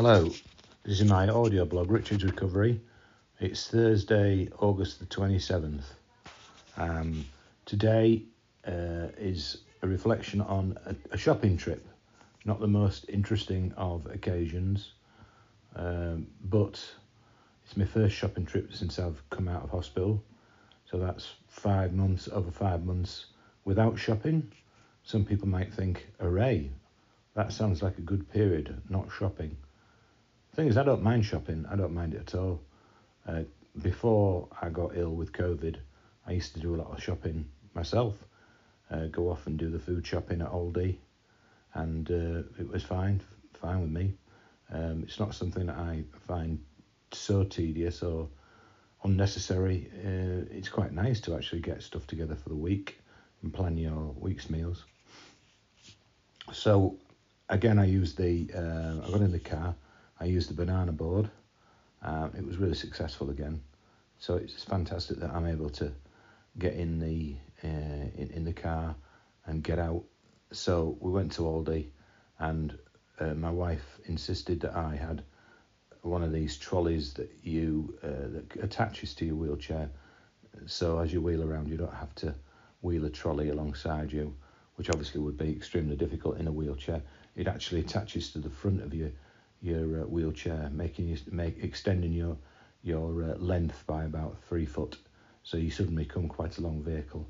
Hello, this is my audio blog, Richard's Recovery. It's Thursday, August the 27th. Um, today uh, is a reflection on a, a, shopping trip. Not the most interesting of occasions, um, but it's my first shopping trip since I've come out of hospital. So that's five months, over five months without shopping. Some people might think, hooray, that sounds like a good period, not shopping. Thing is, I don't mind shopping. I don't mind it at all. Uh, before I got ill with COVID, I used to do a lot of shopping myself. Uh, go off and do the food shopping at Aldi, and uh, it was fine, fine with me. Um, it's not something that I find so tedious or unnecessary. Uh, it's quite nice to actually get stuff together for the week and plan your week's meals. So again, I used the uh, I got in the car I used the banana board. Um, it was really successful again. So it's fantastic that I'm able to get in the uh, in, in the car and get out. So we went to Aldi, and uh, my wife insisted that I had one of these trolleys that you uh, that attaches to your wheelchair. So as you wheel around, you don't have to wheel a trolley alongside you, which obviously would be extremely difficult in a wheelchair. It actually attaches to the front of your your uh, wheelchair, making you make extending your your uh, length by about three foot, so you suddenly become quite a long vehicle.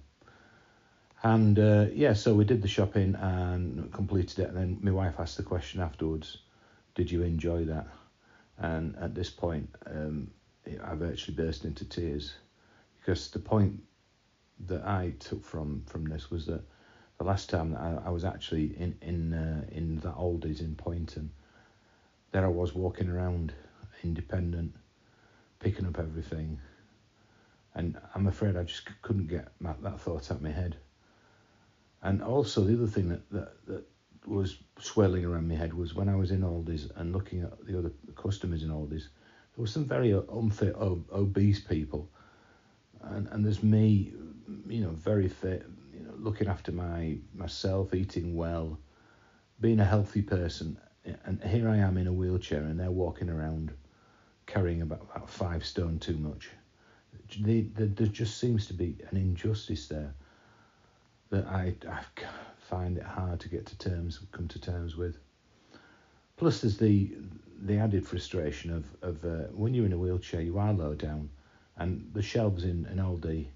And uh, yeah, so we did the shopping and completed it, and then my wife asked the question afterwards, "Did you enjoy that?" And at this point, um, I virtually burst into tears because the point that I took from from this was that the last time that I, I was actually in in uh, in that Aldi's in Poynton there I was walking around independent, picking up everything. And I'm afraid I just couldn't get that thought out of my head. And also, the other thing that, that, that was swirling around my head was when I was in Aldi's and looking at the other customers in Aldi's, there were some very unfit, obese people. And, and there's me, you know, very fit, you know, looking after my myself, eating well, being a healthy person, and here I am in a wheelchair, and they're walking around carrying about, about five stone too much. There just seems to be an injustice there that I, I find it hard to get to terms, come to terms with. Plus, there's the the added frustration of of uh, when you're in a wheelchair, you are low down, and the shelves in an Aldi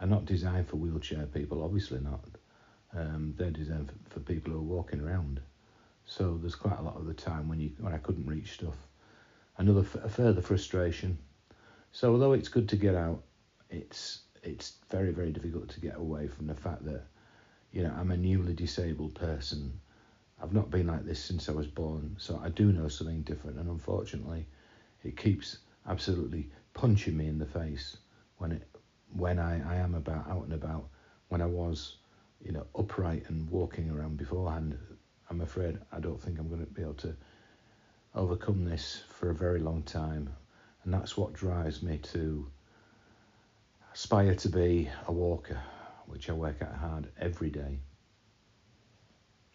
are not designed for wheelchair people. Obviously not. Um, they're designed for, for people who are walking around. So there's quite a lot of the time when you when I couldn't reach stuff. Another a further frustration. So although it's good to get out, it's it's very very difficult to get away from the fact that you know I'm a newly disabled person. I've not been like this since I was born, so I do know something different, and unfortunately, it keeps absolutely punching me in the face when it when I, I am about out and about. When I was, you know, upright and walking around beforehand, I'm afraid I don't think I'm going to be able to overcome this for a very long time. And that's what drives me to aspire to be a walker, which I work at hard every day.